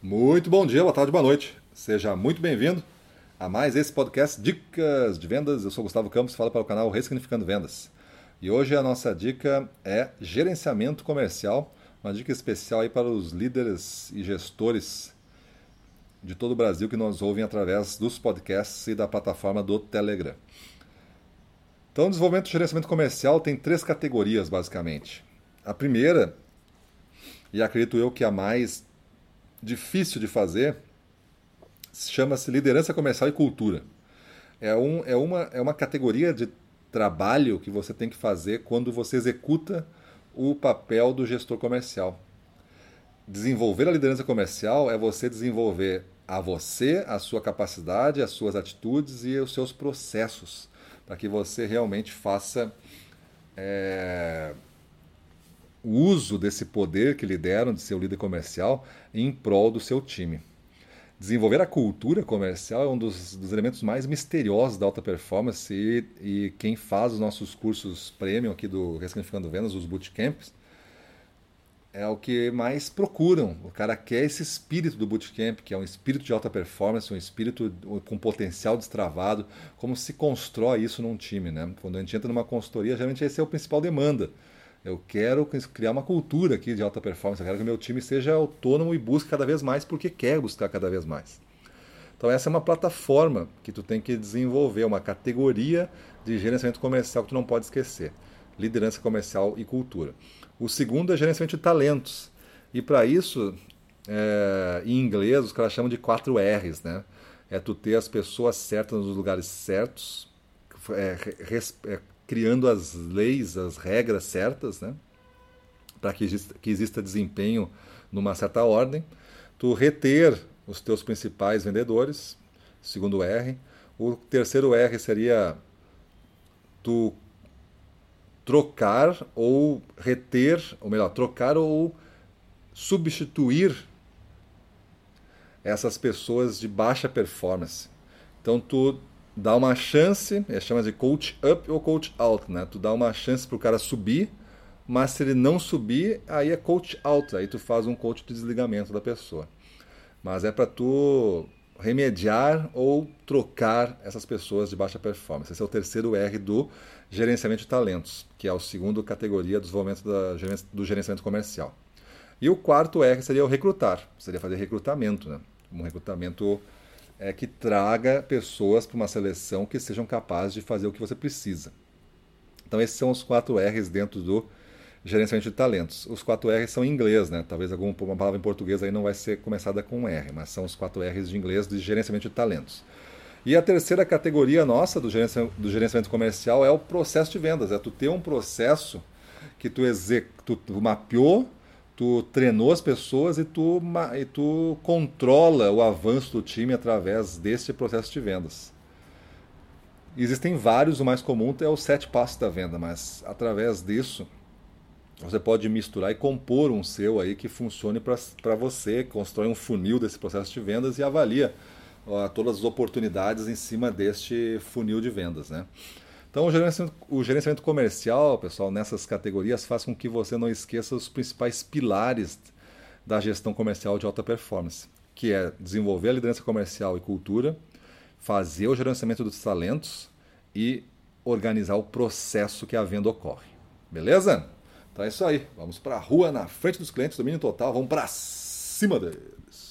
Muito bom dia, boa tarde, boa noite. Seja muito bem-vindo a mais esse podcast Dicas de Vendas. Eu sou Gustavo Campos, falo para o canal Ressignificando Vendas. E hoje a nossa dica é gerenciamento comercial, uma dica especial aí para os líderes e gestores de todo o Brasil que nos ouvem através dos podcasts e da plataforma do Telegram. Então, desenvolvimento e gerenciamento comercial tem três categorias, basicamente. A primeira, e acredito eu que a mais difícil de fazer chama-se liderança comercial e cultura. É, um, é, uma, é uma categoria de trabalho que você tem que fazer quando você executa o papel do gestor comercial. Desenvolver a liderança comercial é você desenvolver a você, a sua capacidade, as suas atitudes e os seus processos, para que você realmente faça é, o uso desse poder que lhe deram de ser o líder comercial em prol do seu time. Desenvolver a cultura comercial é um dos, dos elementos mais misteriosos da alta performance e, e, quem faz os nossos cursos premium aqui do Ressignificando Vendas, os bootcamps, é o que mais procuram. O cara quer esse espírito do bootcamp, que é um espírito de alta performance, um espírito com potencial destravado. Como se constrói isso num time, né? Quando a gente entra numa consultoria, geralmente esse é o principal demanda. Eu quero criar uma cultura aqui de alta performance. Eu quero que meu time seja autônomo e busque cada vez mais porque quer buscar cada vez mais. Então essa é uma plataforma que tu tem que desenvolver, uma categoria de gerenciamento comercial que tu não pode esquecer. Liderança comercial e cultura. O segundo é gerenciamento de talentos. E para isso, é, em inglês, os caras chamam de 4 R's, né? É tu ter as pessoas certas nos lugares certos, é, res, é, criando as leis, as regras certas, né? para que exista, que exista desempenho numa certa ordem. Tu reter os teus principais vendedores, segundo R. O terceiro R seria tu trocar ou reter, ou melhor, trocar ou substituir essas pessoas de baixa performance. Então tu dá uma chance, é chama de coach up ou coach out, né? Tu dá uma chance para o cara subir, mas se ele não subir, aí é coach out, aí tu faz um coach de desligamento da pessoa. Mas é para tu remediar ou trocar essas pessoas de baixa performance. Esse é o terceiro R do gerenciamento de talentos, que é a segunda categoria do desenvolvimento do gerenciamento comercial. E o quarto R seria o recrutar, seria fazer recrutamento, né? Um recrutamento é, que traga pessoas para uma seleção que sejam capazes de fazer o que você precisa. Então, esses são os quatro R's dentro do gerenciamento de talentos. Os quatro R's são em inglês, né? Talvez alguma palavra em português aí não vai ser começada com R, mas são os quatro R's de inglês de gerenciamento de talentos. E a terceira categoria nossa do gerenciamento, do gerenciamento comercial é o processo de vendas. É tu ter um processo que tu, tu mapeou tu treinou as pessoas e tu, e tu controla o avanço do time através deste processo de vendas. Existem vários, o mais comum é o sete passos da venda, mas através disso você pode misturar e compor um seu aí que funcione para você, constrói um funil desse processo de vendas e avalia ó, todas as oportunidades em cima deste funil de vendas, né? Então, o gerenciamento, o gerenciamento, comercial, pessoal, nessas categorias faz com que você não esqueça os principais pilares da gestão comercial de alta performance, que é desenvolver a liderança comercial e cultura, fazer o gerenciamento dos talentos e organizar o processo que a venda ocorre. Beleza? Então é isso aí. Vamos para a rua, na frente dos clientes, domínio total, vamos para cima deles.